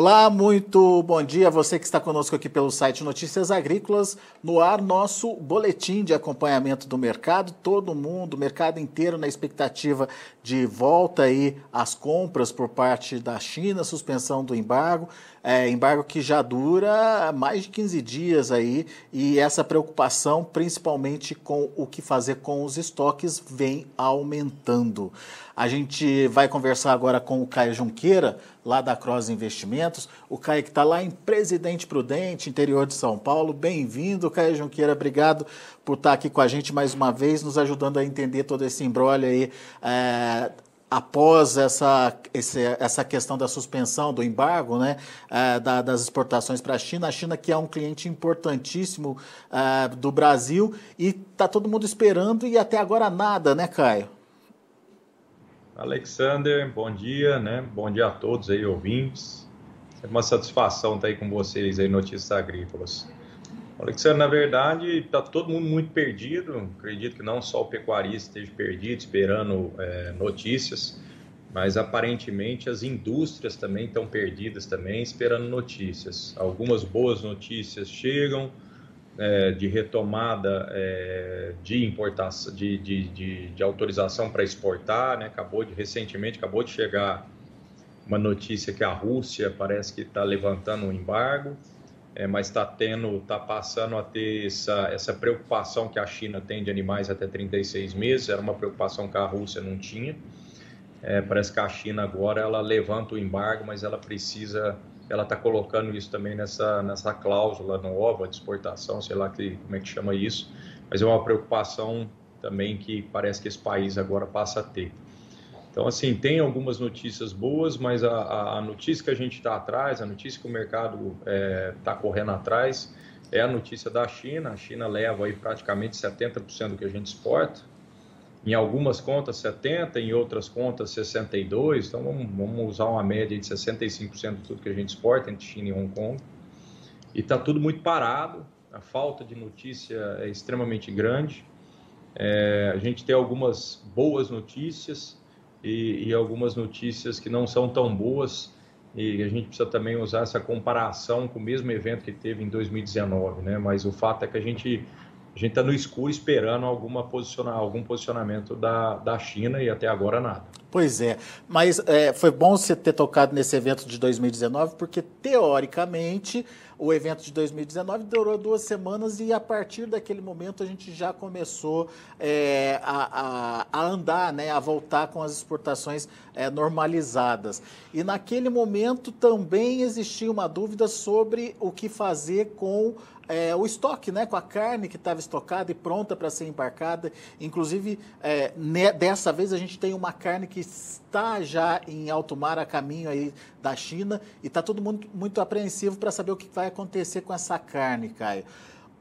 Olá, muito bom dia. Você que está conosco aqui pelo site Notícias Agrícolas, no ar nosso boletim de acompanhamento do mercado. Todo mundo, mercado inteiro na expectativa de volta aí às compras por parte da China, suspensão do embargo, é, embargo que já dura mais de 15 dias aí e essa preocupação, principalmente com o que fazer com os estoques, vem aumentando. A gente vai conversar agora com o Caio Junqueira, lá da Cross Investimentos. O Caio que está lá em Presidente Prudente, interior de São Paulo. Bem-vindo, Caio Junqueira. Obrigado por estar aqui com a gente mais uma vez, nos ajudando a entender todo esse embrolho aí. É, após essa, essa questão da suspensão do embargo né, da, das exportações para a China, a China que é um cliente importantíssimo é, do Brasil e está todo mundo esperando e até agora nada, né, Caio? Alexander, bom dia, né? Bom dia a todos aí, ouvintes. É uma satisfação estar aí com vocês aí, Notícias Agrícolas. Alexandre, na verdade, está todo mundo muito perdido. Acredito que não só o pecuarista esteja perdido, esperando é, notícias, mas aparentemente as indústrias também estão perdidas também, esperando notícias. Algumas boas notícias chegam, é, de retomada é, de importação, de, de, de, de autorização para exportar, né? Acabou de recentemente acabou de chegar uma notícia que a Rússia parece que está levantando um embargo, é, mas está tendo, está passando a ter essa, essa preocupação que a China tem de animais até 36 meses. Era uma preocupação que a Rússia não tinha. É, parece que a China agora ela levanta o embargo, mas ela precisa ela está colocando isso também nessa, nessa cláusula nova de exportação, sei lá que, como é que chama isso, mas é uma preocupação também que parece que esse país agora passa a ter. Então, assim, tem algumas notícias boas, mas a, a notícia que a gente está atrás, a notícia que o mercado está é, tá correndo atrás, é a notícia da China. A China leva aí praticamente 70% do que a gente exporta, em algumas contas 70, em outras contas 62, então vamos, vamos usar uma média de 65% de tudo que a gente exporta entre China e Hong Kong. E está tudo muito parado, a falta de notícia é extremamente grande. É, a gente tem algumas boas notícias e, e, algumas notícias que não são tão boas e a gente precisa também usar essa comparação com o mesmo evento que teve em 2019, né? Mas o fato é que a gente a gente está no escuro esperando alguma posiciona, algum posicionamento da, da China e até agora nada. Pois é, mas é, foi bom você ter tocado nesse evento de 2019, porque teoricamente o evento de 2019 durou duas semanas e a partir daquele momento a gente já começou é, a, a, a, andar, né, a voltar com as exportações é, normalizadas. E naquele momento também existia uma dúvida sobre o que fazer com é, o estoque, né, com a carne que estava estocada e pronta para ser embarcada. Inclusive, é, ne, dessa vez a gente tem uma carne que está já em alto mar a caminho aí da China e está todo mundo muito apreensivo para saber o que vai acontecer com essa carne, Caio.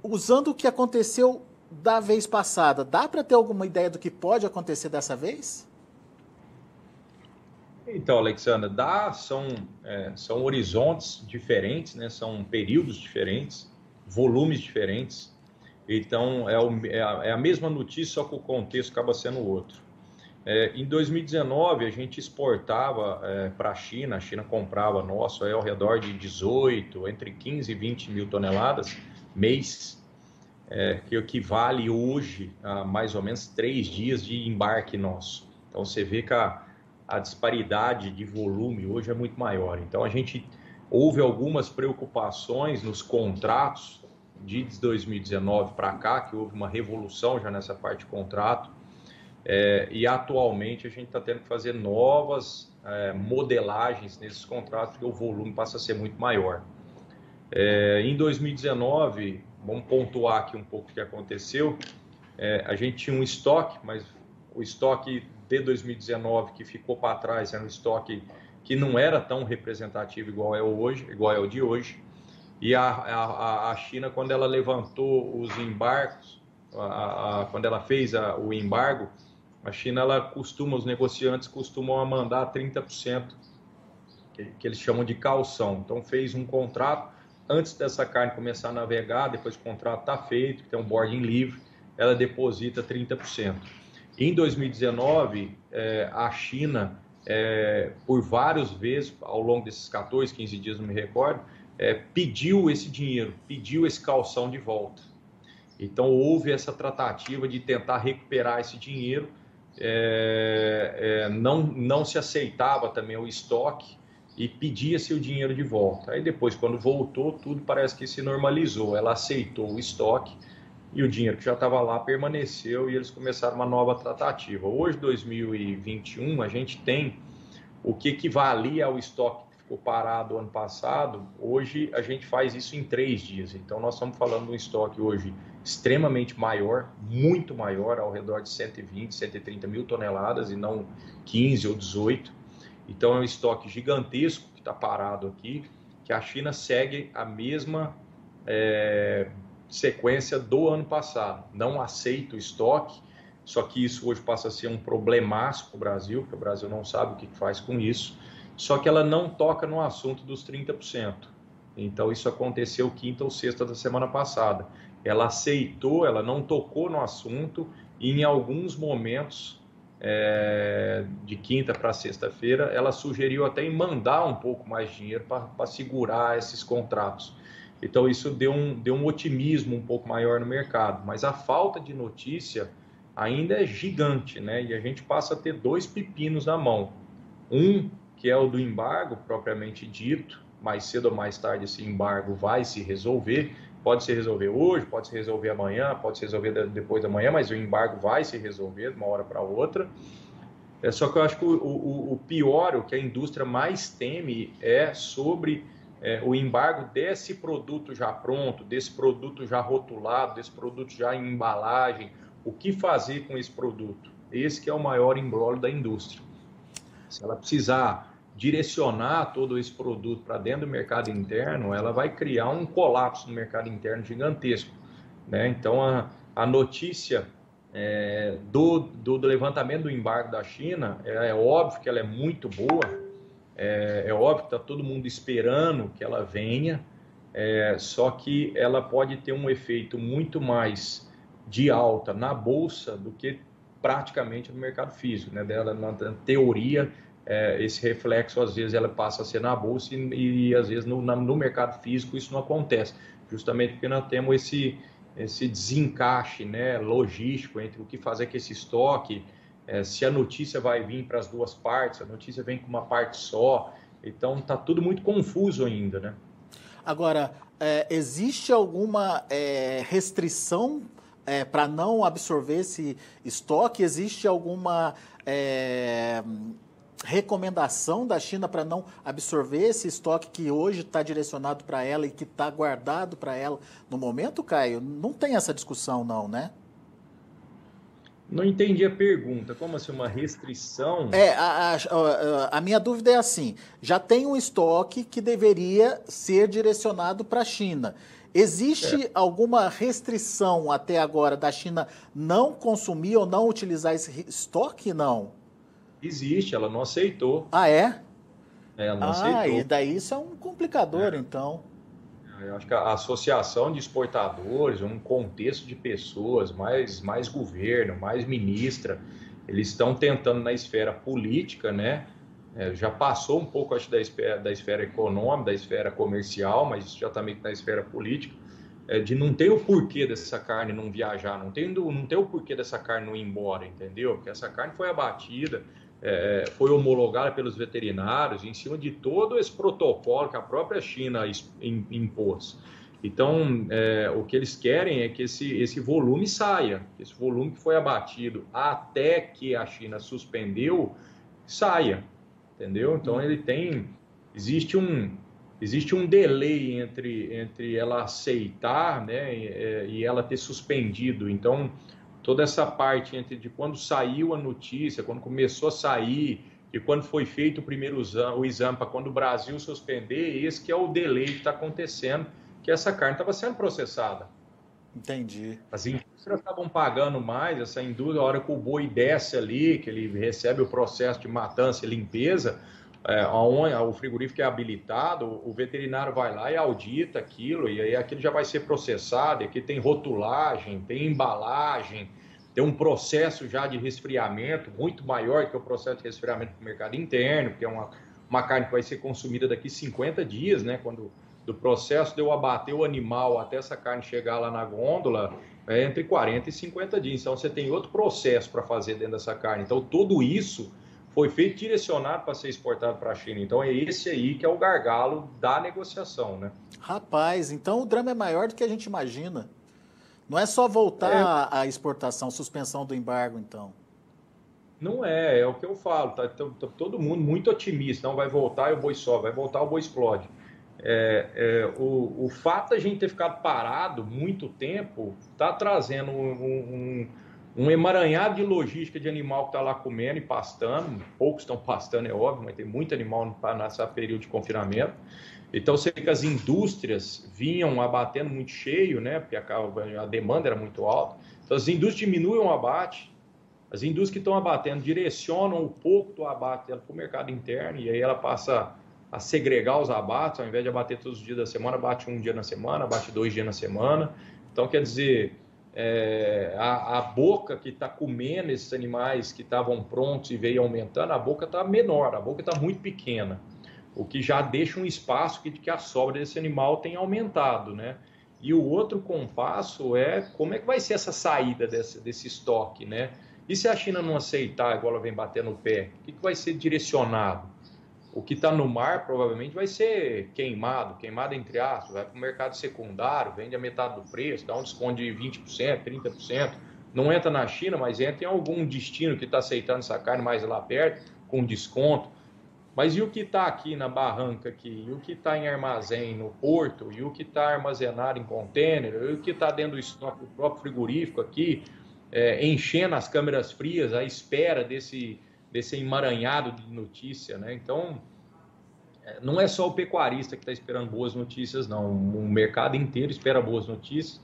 Usando o que aconteceu da vez passada, dá para ter alguma ideia do que pode acontecer dessa vez? Então, Alexandra, dá, são, é, são horizontes diferentes, né, são períodos diferentes volumes diferentes. Então, é, o, é, a, é, a, mesma notícia, só que o contexto acaba sendo outro. É, em 2019, a gente exportava é, para a China, a China comprava nosso é ao redor de 18, entre 15 e 20 mil toneladas mês, é, que equivale hoje a mais ou menos três dias de embarque nosso. Então, você vê que a, a disparidade de volume hoje é muito maior. Então, a gente houve algumas preocupações nos contratos de 2019 para cá, que houve uma revolução já nessa parte de contrato, é, e atualmente a gente está tendo que fazer novas é, modelagens nesses contratos, porque o volume passa a ser muito maior. É, em 2019, vamos pontuar aqui um pouco o que aconteceu, é, a gente tinha um estoque, mas o estoque de 2019 que ficou para trás era um estoque que não era tão representativo igual é hoje, igual é o de hoje. E a, a, a China, quando ela levantou os embargos, a, a, quando ela fez o embargo, a China, ela costuma, os negociantes costumam mandar 30%, que, eles chamam de calção. Então, fez um contrato, antes dessa carne começar a navegar, depois o contrato está feito, tem um boarding livre, ela deposita 30%. Em 2019, é, a China é, por várias vezes, ao longo desses 14, 15 dias, não me recordo, é, pediu esse dinheiro, pediu esse calção de volta. Então houve essa tratativa de tentar recuperar esse dinheiro, é, é, não, não se aceitava também o estoque e pedia-se o dinheiro de volta. Aí depois, quando voltou, tudo parece que se normalizou. Ela aceitou o estoque e o dinheiro que já estava lá permaneceu e eles começaram uma nova tratativa. Hoje, 2021, a gente tem o que equivalia ao estoque ficou parado ano passado, hoje a gente faz isso em três dias. Então, nós estamos falando de um estoque hoje extremamente maior, muito maior, ao redor de 120, 130 mil toneladas e não 15 ou 18. Então, é um estoque gigantesco que está parado aqui, que a China segue a mesma é, sequência do ano passado. Não aceita o estoque, só que isso hoje passa a ser um problemaço para o Brasil, porque o Brasil não sabe o que faz com isso só que ela não toca no assunto dos 30%. Então, isso aconteceu quinta ou sexta da semana passada. Ela aceitou, ela não tocou no assunto e, em alguns momentos, é, de quinta para sexta-feira, ela sugeriu até em mandar um pouco mais dinheiro para segurar esses contratos. Então, isso deu um, deu um otimismo um pouco maior no mercado. Mas a falta de notícia ainda é gigante, né? E a gente passa a ter dois pepinos na mão. Um que é o do embargo propriamente dito. Mais cedo ou mais tarde esse embargo vai se resolver. Pode se resolver hoje, pode se resolver amanhã, pode se resolver depois da manhã, mas o embargo vai se resolver de uma hora para outra. É só que eu acho que o, o, o, pior, o que a indústria mais teme é sobre é, o embargo desse produto já pronto, desse produto já rotulado, desse produto já em embalagem. O que fazer com esse produto? Esse que é o maior embrólio da indústria. Se ela precisar direcionar todo esse produto para dentro do mercado interno, ela vai criar um colapso no mercado interno gigantesco. Né? Então, a, a notícia é, do, do, do, levantamento do embargo da China é, é, óbvio que ela é muito boa, é, é óbvio que está todo mundo esperando que ela venha, é, só que ela pode ter um efeito muito mais de alta na bolsa do que praticamente no mercado físico, né? Dela, na, teoria, é, esse reflexo às vezes ela passa a ser na bolsa e, e às vezes no, na, no, mercado físico isso não acontece, justamente porque nós temos esse esse desencaixe, né, logístico entre o que fazer com esse estoque, é, se a notícia vai vir para as duas partes, a notícia vem com uma parte só, então está tudo muito confuso ainda, né? Agora, é, existe alguma é, restrição é, para não absorver esse estoque? Existe alguma é, recomendação da China para não absorver esse estoque que hoje está direcionado para ela e que está guardado para ela no momento, Caio? Não tem essa discussão, não, né? Não entendi a pergunta. Como assim, uma restrição? É, a, a, a, minha dúvida é assim: já tem um estoque que deveria ser direcionado para a China. Existe é. alguma restrição até agora da China não consumir ou não utilizar esse estoque? Não. Existe, ela não aceitou. Ah, é? é ela não ah, aceitou. E daí isso é um complicador, é. então. Eu acho que a associação de exportadores, um contexto de pessoas, mais, mais governo, mais ministra, eles estão tentando na esfera política, né, é, já passou um pouco, acho, da esfera, da esfera econômica, da esfera comercial, mas já está meio que na esfera política, é, de não ter o porquê dessa carne não viajar, não tem, não tem o porquê dessa carne não ir embora, entendeu? Porque essa carne foi abatida, é, foi homologada pelos veterinários em cima de todo esse protocolo que a própria China impôs. Então, é, o que eles querem é que esse, esse volume saia, esse volume que foi abatido até que a China suspendeu, saia entendeu? Então ele tem existe um existe um delay entre entre ela aceitar, né, e, é, e ela ter suspendido. Então toda essa parte entre de quando saiu a notícia, quando começou a sair e quando foi feito o primeiro exame, o exame para quando o Brasil suspender, esse que é o delay que está acontecendo, que essa carne estava sendo processada. Entendi. As indústrias estavam pagando mais, essa indústria, a hora que o boi desce ali, que ele recebe o processo de matança e limpeza, é, onde, o frigorífico é habilitado, o veterinário vai lá e audita aquilo, e aí aquilo já vai ser processado, e aqui tem rotulagem, tem embalagem, tem um processo já de resfriamento muito maior que o processo de resfriamento do mercado interno, que é uma, uma carne que vai ser consumida daqui 50 dias, né? Quando do processo de eu abater o animal até essa carne chegar lá na gôndola, é entre 40 e 50 dias. Então você tem outro processo para fazer dentro dessa carne. Então tudo isso foi feito direcionado para ser exportado para a China. Então é esse aí que é o gargalo da negociação, né? Rapaz, então o drama é maior do que a gente imagina. Não é só voltar é. a exportação, suspensão do embargo, então. Não é, é o que eu falo. Tá, tá, tá todo mundo muito otimista. Não vai voltar e o boi só, vai voltar o boi explode. É, é, o, o fato da gente ter ficado parado muito tempo está trazendo um, um, um, emaranhado de logística de animal que está lá comendo e pastando. Poucos estão pastando, é óbvio, mas tem muito animal nessa período de confinamento. Então, sei que as indústrias vinham abatendo muito cheio, né? Porque a, demanda era muito alta. Então, as indústrias diminuem o abate. As indústrias que estão abatendo direcionam um pouco do abate para o mercado interno e aí ela passa a segregar os abates, ao invés de abater todos os dias da semana, bate um dia na semana, bate dois dias na semana. Então, quer dizer, é, a, a, boca que está comendo esses animais que estavam prontos e veio aumentando, a boca está menor, a boca está muito pequena, o que já deixa um espaço que, que a sobra desse animal tem aumentado, né? E o outro compasso é como é que vai ser essa saída desse, desse estoque, né? E se a China não aceitar, igual ela vem bater no pé, o que, que vai ser direcionado? O que está no mar provavelmente vai ser queimado, queimado entre aspas, vai para o mercado secundário, vende a metade do preço, dá um desconto de 20%, 30%. Não entra na China, mas entra em algum destino que está aceitando essa carne mais lá perto, com desconto. Mas e o que está aqui na barranca aqui? E o que está em armazém no porto? E o que está armazenado em contêiner? E o que está dentro do estoque próprio frigorífico aqui? É, enchendo as câmeras frias à espera desse desse emaranhado de notícia, né? Então, é, não é só o pecuarista que está esperando boas notícias, não. O mercado inteiro espera boas notícias,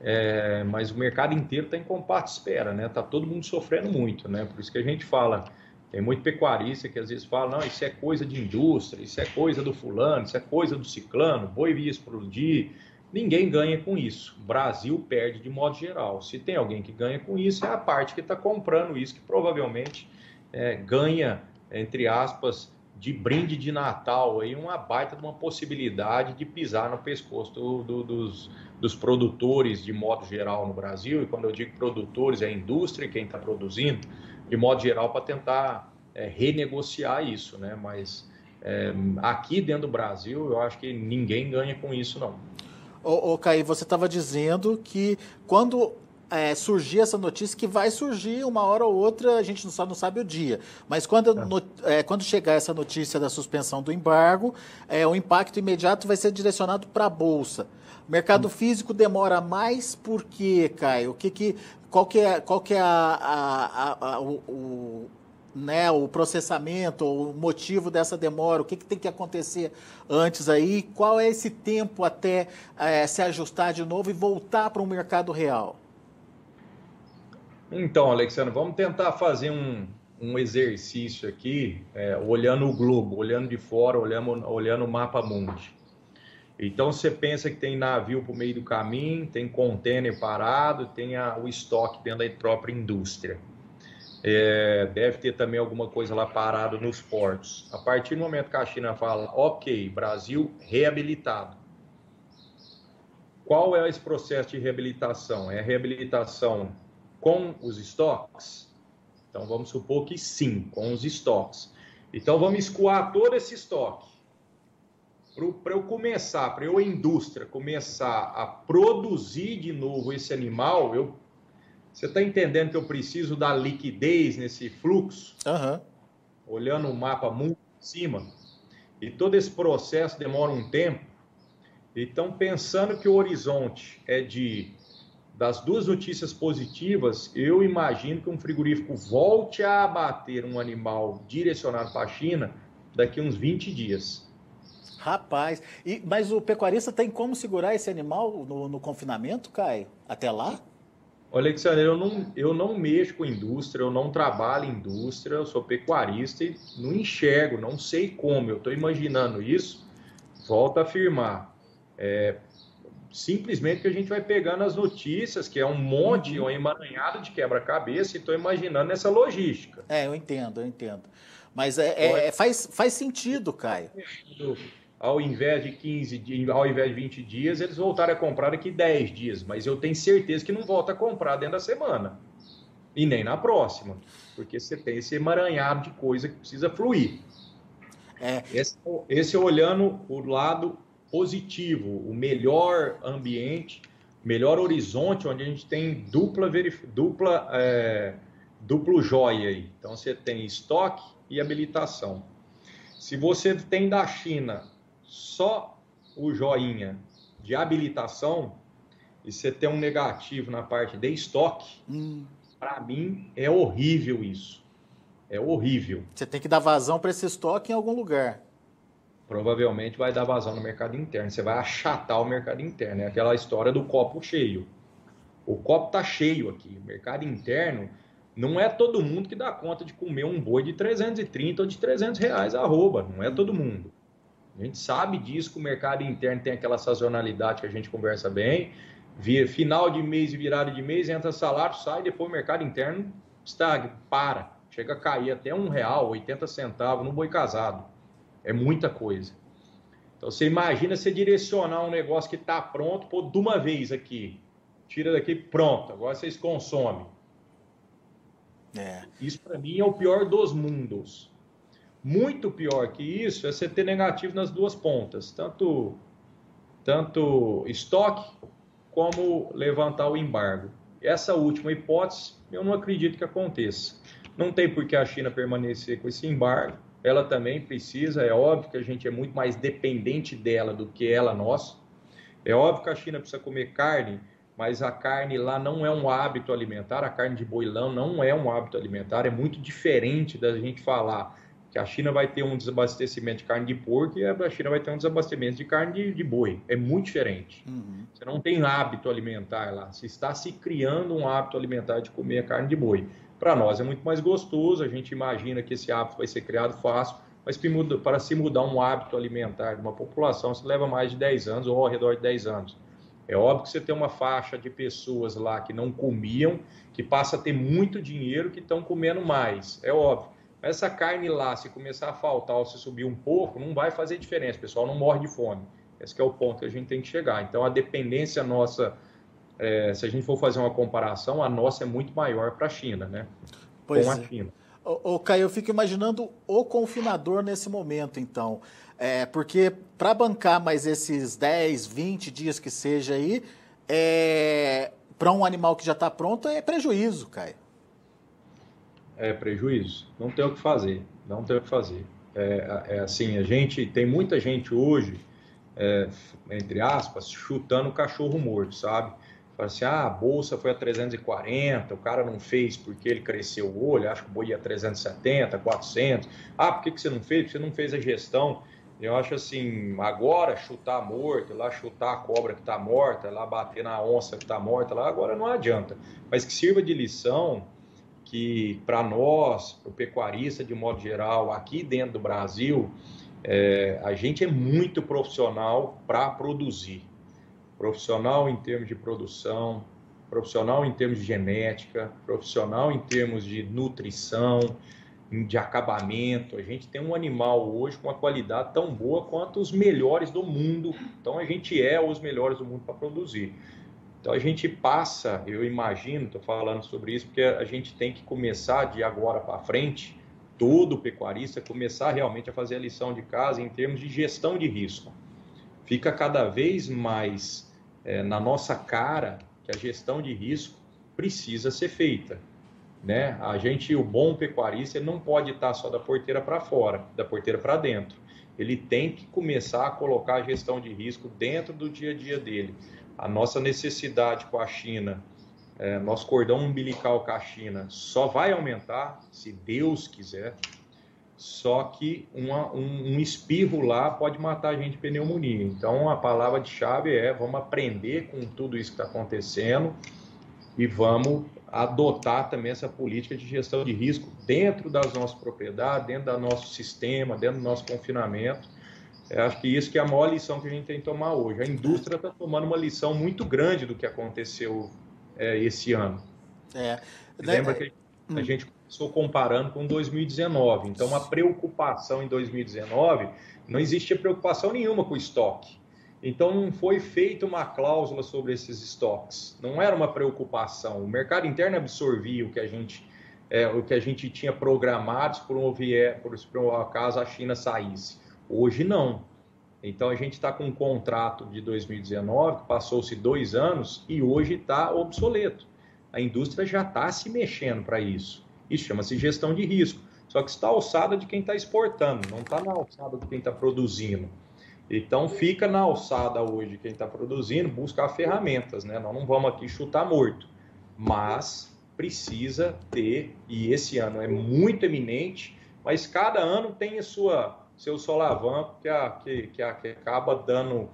é, mas o mercado inteiro está em compacto espera, né? Está todo mundo sofrendo muito, né? Por isso que a gente fala, tem muito pecuarista que às vezes fala, não, isso é coisa de indústria, isso é coisa do fulano, isso é coisa do ciclano, boi via explodir. Ninguém ganha com isso. O Brasil perde de modo geral. Se tem alguém que ganha com isso, é a parte que está comprando isso, que provavelmente é, ganha, entre aspas, de brinde de Natal, aí uma baita de uma possibilidade de pisar no pescoço do, do, dos, dos produtores de modo geral no Brasil. E quando eu digo produtores, é a indústria quem está produzindo, de modo geral, para tentar é, renegociar isso, né? Mas é, aqui dentro do Brasil, eu acho que ninguém ganha com isso, não. Ô, ô Caí, você estava dizendo que quando é, surgir essa notícia que vai surgir uma hora ou outra, a gente só não sabe o dia. Mas quando, é. no, é, quando chegar essa notícia da suspensão do embargo, é, o impacto imediato vai ser direcionado para a Bolsa. O mercado hum. físico demora mais por quê, Caio? O que que, qual que é, qual que é a, a, a, o, o, né, o processamento, o motivo dessa demora? O que, que tem que acontecer antes aí? Qual é esse tempo até é, se ajustar de novo e voltar para o mercado real? Então, Alexandre, vamos tentar fazer um, um exercício aqui, é, olhando o globo, olhando de fora, olhando, olhando o mapa mundi. Então, você pensa que tem navio para o meio do caminho, tem contêiner parado, tem a, o estoque dentro da própria indústria. É, deve ter também alguma coisa lá parado nos portos. A partir do momento que a China fala, ok, Brasil reabilitado. Qual é esse processo de reabilitação? É a reabilitação com os estoques? Então vamos supor que sim, com os estoques. Então vamos escoar todo esse estoque. Para eu começar, para eu, a indústria, começar a produzir de novo esse animal, eu, você está entendendo que eu preciso dar liquidez nesse fluxo? Uhum. Olhando o mapa muito em cima. E todo esse processo demora um tempo. Então, pensando que o horizonte é de das duas notícias positivas, eu imagino que um frigorífico volte a abater um animal direcionado para a China daqui a uns 20 dias. Rapaz, e, mas o pecuarista tem como segurar esse animal no, no confinamento, Caio? Até lá? Olha, Alexandre, eu não, eu não mexo com indústria, eu não trabalho em indústria, eu sou pecuarista e não enxergo, não sei como. Eu estou imaginando isso. Volto a afirmar. É, simplesmente que a gente vai pegando as notícias, que é um monte, uhum. um emaranhado de quebra-cabeça, e estou imaginando essa logística. É, eu entendo, eu entendo. Mas é, é, é, faz, faz sentido, Caio. Ao invés de 15 ao invés de 20 dias, eles voltaram a comprar daqui 10 dias. Mas eu tenho certeza que não volta a comprar dentro da semana. E nem na próxima. Porque você tem esse emaranhado de coisa que precisa fluir. É. Esse, esse olhando o lado positivo, o melhor ambiente, melhor horizonte, onde a gente tem dupla, dupla é, duplo joia aí. Então você tem estoque e habilitação. Se você tem da China só o joinha de habilitação e você tem um negativo na parte de estoque, hum. para mim é horrível isso. É horrível. Você tem que dar vazão para esse estoque em algum lugar. Provavelmente vai dar vazão no mercado interno. Você vai achatar o mercado interno. É aquela história do copo cheio. O copo tá cheio aqui. O mercado interno não é todo mundo que dá conta de comer um boi de 330 ou de 300 reais arroba. Não é todo mundo. A gente sabe disso que o mercado interno tem aquela sazonalidade que a gente conversa bem. Via final de mês e virada de mês, entra salário, sai, depois o mercado interno estagna, para. Chega a cair até um real, 80 centavos no boi casado. É muita coisa. Então você imagina você direcionar um negócio que está pronto, pô, de uma vez aqui. Tira daqui, pronto. Agora vocês consomem. É. Isso para mim é o pior dos mundos. Muito pior que isso é você ter negativo nas duas pontas, tanto tanto estoque como levantar o embargo. Essa última hipótese eu não acredito que aconteça. Não tem por que a China permanecer com esse embargo. Ela também precisa, é óbvio que a gente é muito mais dependente dela do que ela nós. É óbvio que a China precisa comer carne, mas a carne lá não é um hábito alimentar, a carne de boilão não é um hábito alimentar, é muito diferente da gente falar que a China vai ter um desabastecimento de carne de porco e a China vai ter um desabastecimento de carne de, de boi. É muito diferente. Uhum. Você não tem hábito alimentar lá, você está se criando um hábito alimentar de comer a carne de boi. Para nós é muito mais gostoso, a gente imagina que esse hábito vai ser criado fácil, mas para se mudar um hábito alimentar de uma população, isso leva mais de 10 anos ou ao redor de 10 anos. É óbvio que você tem uma faixa de pessoas lá que não comiam, que passa a ter muito dinheiro, que estão comendo mais. É óbvio. Mas essa carne lá, se começar a faltar ou se subir um pouco, não vai fazer diferença. O pessoal não morre de fome. Esse é o ponto que a gente tem que chegar. Então, a dependência nossa é, se a gente for fazer uma comparação, a nossa é muito maior para a China, né? Pois Com a é. China. Ô, Caio, eu fico imaginando o confinador nesse momento, então. É, porque para bancar mais esses 10, 20 dias que seja aí, é, para um animal que já está pronto, é prejuízo, Caio. É prejuízo. Não tem o que fazer. Não tem o que fazer. É, é assim, a gente tem muita gente hoje, é, entre aspas, chutando o cachorro morto, sabe? Fala assim, ah, a bolsa foi a 340, o cara não fez porque ele cresceu o olho, acho que o boi ia a 370, 400. Ah, por que, que você não fez? Porque você não fez a gestão. Eu acho assim, agora chutar morto, lá chutar a cobra que está morta, lá bater na onça que está morta, lá agora não adianta. Mas que sirva de lição que para nós, para o pecuarista de modo geral, aqui dentro do Brasil, é, a gente é muito profissional para produzir profissional em termos de produção, profissional em termos de genética, profissional em termos de nutrição, de acabamento. A gente tem um animal hoje com uma qualidade tão boa quanto os melhores do mundo. Então a gente é os melhores do mundo para produzir. Então a gente passa, eu imagino, estou falando sobre isso porque a gente tem que começar de agora para frente, todo pecuarista começar realmente a fazer a lição de casa em termos de gestão de risco. Fica cada vez mais é, na nossa cara que a gestão de risco precisa ser feita. Né? A gente, o bom pecuarista, não pode estar só da porteira para fora, da porteira para dentro. Ele tem que começar a colocar a gestão de risco dentro do dia a dia dele. A nossa necessidade com a China, é, nosso cordão umbilical com a China só vai aumentar, se Deus quiser, só que uma, um, um, espirro lá pode matar a gente de pneumonia. Então a palavra de chave é vamos aprender com tudo isso que está acontecendo e vamos adotar também essa política de gestão de risco dentro das nossas propriedades, dentro do nosso sistema, dentro do nosso confinamento, Eu acho que isso que é a maior lição que a gente tem que tomar hoje. A indústria está tomando uma lição muito grande do que aconteceu é, esse ano. É. Lembra né? que a hum. gente começou comparando com 2019. Então, a preocupação em 2019, não existia preocupação nenhuma com o estoque. Então, não foi feita uma cláusula sobre esses estoques. Não era uma preocupação. O mercado interno absorvia o que a gente, é, o que a gente tinha programado por um, vier, por, por um acaso a China saísse. Hoje, não. Então, a gente está com um contrato de 2019, que passou-se dois anos, e hoje está obsoleto. A indústria já está se mexendo para isso. Isso chama-se gestão de risco. Só que está alçada de quem está exportando, não está na alçada de quem está produzindo. Então fica na alçada hoje quem está produzindo, buscar ferramentas, né? Nós não vamos aqui chutar morto, mas precisa ter, e esse ano é muito eminente, mas cada ano tem a sua, seu solavanco que, a, que, que, a, que acaba dando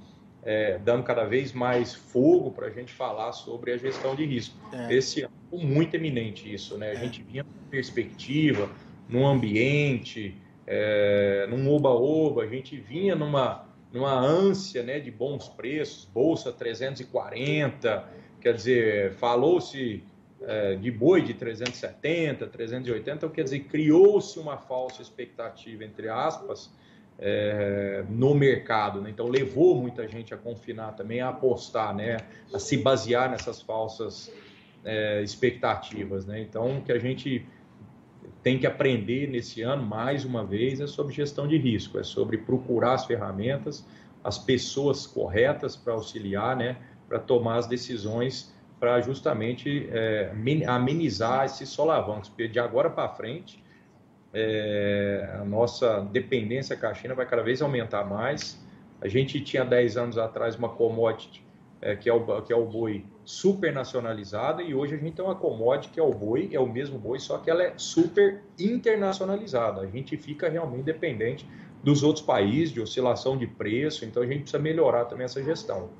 é, dando cada vez mais fogo para a gente falar sobre a gestão de risco. É. Esse ano muito eminente isso, né? A é. gente vinha com perspectiva, num ambiente, é, num oba-oba, a gente vinha numa, numa ânsia né, de bons preços, Bolsa 340, quer dizer, falou-se é, de boi de 370, 380, então, quer dizer, criou-se uma falsa expectativa, entre aspas, é, no mercado. Né? Então, levou muita gente a confinar também, a apostar, né? a se basear nessas falsas é, expectativas. Né? Então, o que a gente tem que aprender nesse ano, mais uma vez, é sobre gestão de risco, é sobre procurar as ferramentas, as pessoas corretas para auxiliar, né? para tomar as decisões para justamente é, amenizar esses solavancos, porque de agora para frente é, a nossa dependência com a China vai cada vez aumentar mais. A gente tinha 10 anos atrás uma commodity é, que, é o, que é o boi super nacionalizada e hoje a gente tem uma commodity que é o boi, é o mesmo boi, só que ela é super internacionalizada. A gente fica realmente dependente dos outros países, de oscilação de preço, então a gente precisa melhorar também essa gestão.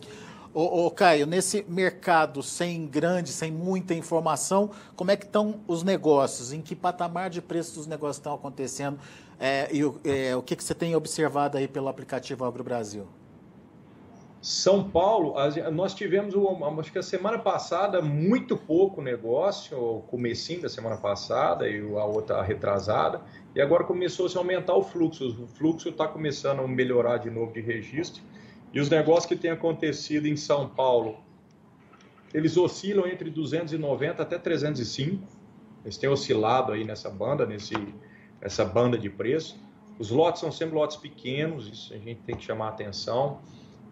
Ô, ô, Caio, nesse mercado sem grande, sem muita informação, como é que estão os negócios? Em que patamar de preço os negócios estão acontecendo? É, e é, o que, que você tem observado aí pelo aplicativo Agro Brasil? São Paulo, nós tivemos, acho que a semana passada, muito pouco negócio, o comecinho da semana passada e a outra retrasada, e agora começou -se a aumentar o fluxo. O fluxo está começando a melhorar de novo de registro. E os negócios que têm acontecido em São Paulo, eles oscilam entre 290 até 305. Eles têm oscilado aí nessa banda, nesse, essa banda de preço. Os lotes são sempre lotes pequenos, isso a gente tem que chamar a atenção.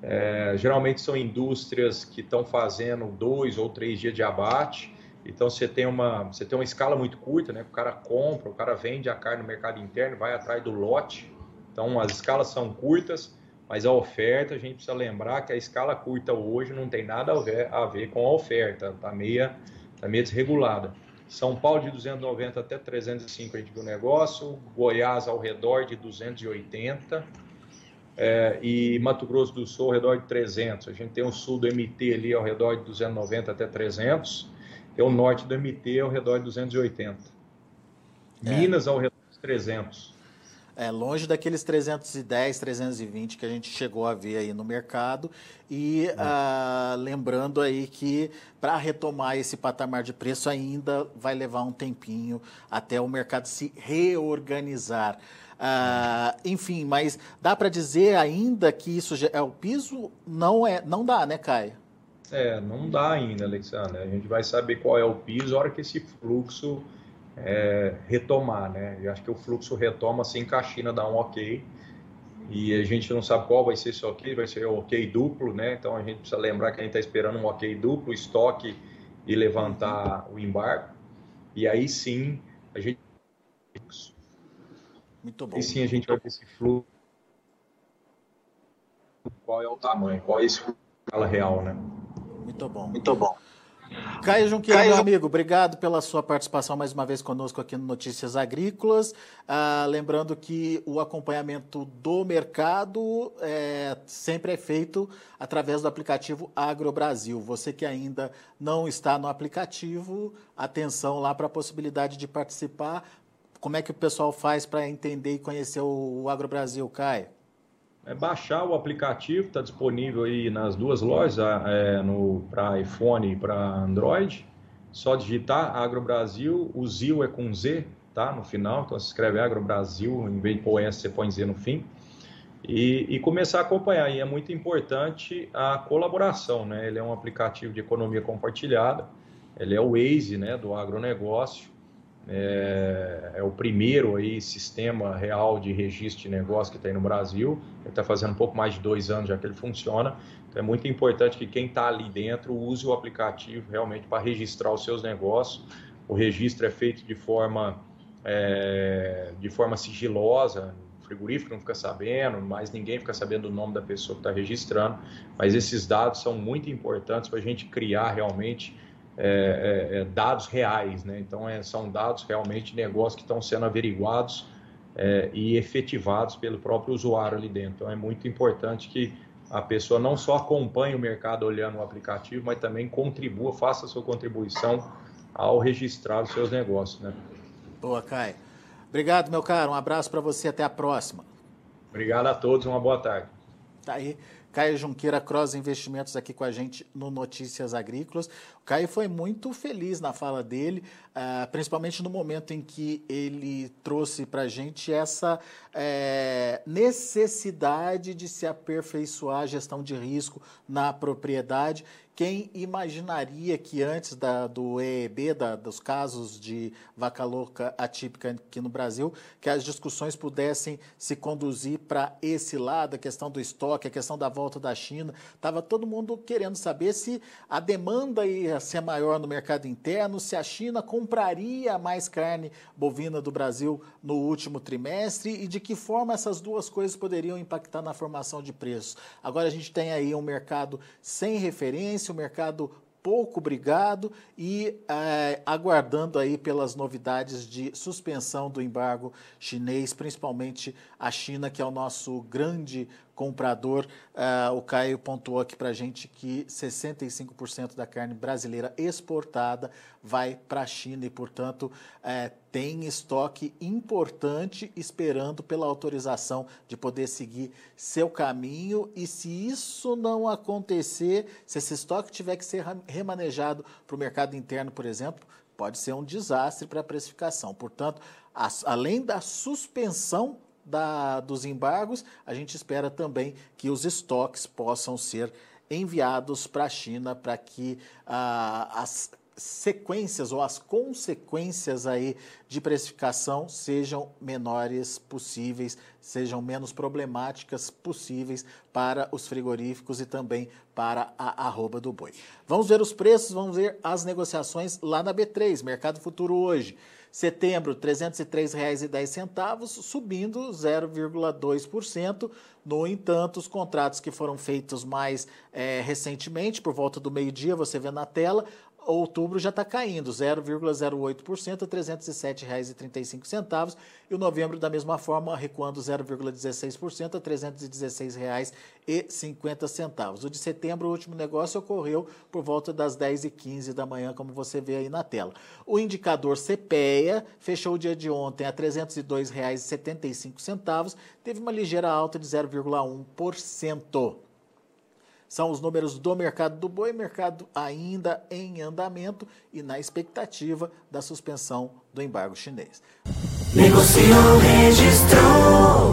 É, geralmente são indústrias que estão fazendo dois ou três dias de abate. Então você tem uma você tem uma escala muito curta, né? O cara compra, o cara vende a carne no mercado interno, vai atrás do lote. Então as escalas são curtas mas a oferta, a gente precisa lembrar que a escala curta hoje não tem nada a ver, a ver com a oferta, está meia, tá meia desregulada. São Paulo de 290 até 305 a gente viu o negócio, Goiás ao redor de 280 é, e Mato Grosso do Sul ao redor de 300. A gente tem o sul do MT ali ao redor de 290 até 300 e o norte do MT ao redor de 280. É. Minas ao redor de 300. É, longe daqueles 310, 320 que a gente chegou a ver aí no mercado. E é. ah, lembrando aí que para retomar esse patamar de preço ainda vai levar um tempinho até o mercado se reorganizar. Ah, enfim, mas dá para dizer ainda que isso é o piso? Não é, não dá, né, Caio? É, não dá ainda, Alexandre. A gente vai saber qual é o piso a hora que esse fluxo é, retomar, né? Eu acho que o fluxo retoma assim que a China dá um ok e a gente não sabe qual vai ser esse ok, vai ser o ok duplo, né? Então a gente precisa lembrar que a gente está esperando um ok duplo, estoque e levantar o embargo e aí sim a gente muito bom. E sim a gente vai ver esse fluxo qual é o tamanho, qual é esse escala real, né? Muito bom. Muito bom. Caio Junqueira, meu amigo, obrigado pela sua participação mais uma vez conosco aqui no Notícias Agrícolas. Ah, lembrando que o acompanhamento do mercado é, sempre é feito através do aplicativo Agro Brasil. Você que ainda não está no aplicativo, atenção lá para a possibilidade de participar. Como é que o pessoal faz para entender e conhecer o Agro Brasil, Caio? é baixar o aplicativo, está disponível aí nas duas lojas, é, para iPhone e para Android. Só digitar Agro Brasil, o ZIL é com Z, tá? No final, então se escreve Agro Brasil, em vez de pôr S, você põe Z no fim. E, e, começar a acompanhar. E é muito importante a colaboração, né? Ele é um aplicativo de economia compartilhada, ele é o Waze, né, do agronegócio é, é, o primeiro aí sistema real de registro de negócio que tem no Brasil. Ele está fazendo um pouco mais de dois anos já que ele funciona. Então é muito importante que quem está ali dentro use o aplicativo realmente para registrar os seus negócios. O registro é feito de forma, é, de forma sigilosa, o frigorífico não fica sabendo, mas ninguém fica sabendo o nome da pessoa que está registrando. Mas esses dados são muito importantes para a gente criar realmente é, é, é, dados reais, né? Então é, são dados realmente negócios que estão sendo averiguados é, e efetivados pelo próprio usuário ali dentro. Então é muito importante que a pessoa não só acompanhe o mercado olhando o aplicativo, mas também contribua, faça a sua contribuição ao registrar os seus negócios, né? Boa, Caio. Obrigado, meu caro. Um abraço para você. Até a próxima. Obrigado a todos. Uma boa tarde. Tá aí. Caio Junqueira Cross Investimentos aqui com a gente no Notícias Agrícolas. O Caio foi muito feliz na fala dele, uh, principalmente no momento em que ele trouxe para a gente essa é, necessidade de se aperfeiçoar a gestão de risco na propriedade quem imaginaria que antes da, do EEB, da, dos casos de vaca louca atípica aqui no Brasil, que as discussões pudessem se conduzir para esse lado, a questão do estoque, a questão da volta da China. Estava todo mundo querendo saber se a demanda ia ser maior no mercado interno, se a China compraria mais carne bovina do Brasil no último trimestre e de que forma essas duas coisas poderiam impactar na formação de preços. Agora a gente tem aí um mercado sem referência o mercado pouco brigado e é, aguardando aí pelas novidades de suspensão do embargo chinês, principalmente a China, que é o nosso grande comprador. Uh, o Caio pontuou aqui para a gente que 65% da carne brasileira exportada vai para a China e, portanto, uh, tem estoque importante esperando pela autorização de poder seguir seu caminho. E se isso não acontecer, se esse estoque tiver que ser remanejado para o mercado interno, por exemplo, pode ser um desastre para a precificação. Portanto, além da suspensão da, dos embargos, a gente espera também que os estoques possam ser enviados para a China para que ah, as sequências ou as consequências aí de precificação sejam menores possíveis, sejam menos problemáticas possíveis para os frigoríficos e também para a arroba do boi. Vamos ver os preços, vamos ver as negociações lá na B3, Mercado Futuro hoje. Setembro, R$ 303,10, subindo 0,2%. No entanto, os contratos que foram feitos mais é, recentemente, por volta do meio-dia, você vê na tela, outubro já está caindo 0,08% a R$ 307,35 e o novembro da mesma forma recuando 0,16% a R$ 316,50. O de setembro, o último negócio ocorreu por volta das 10h15 da manhã, como você vê aí na tela. O indicador CPEA fechou o dia de ontem a R$ 302,75, teve uma ligeira alta de 0,1%. São os números do mercado do boi, mercado ainda em andamento e na expectativa da suspensão do embargo chinês. Negociou, registrou.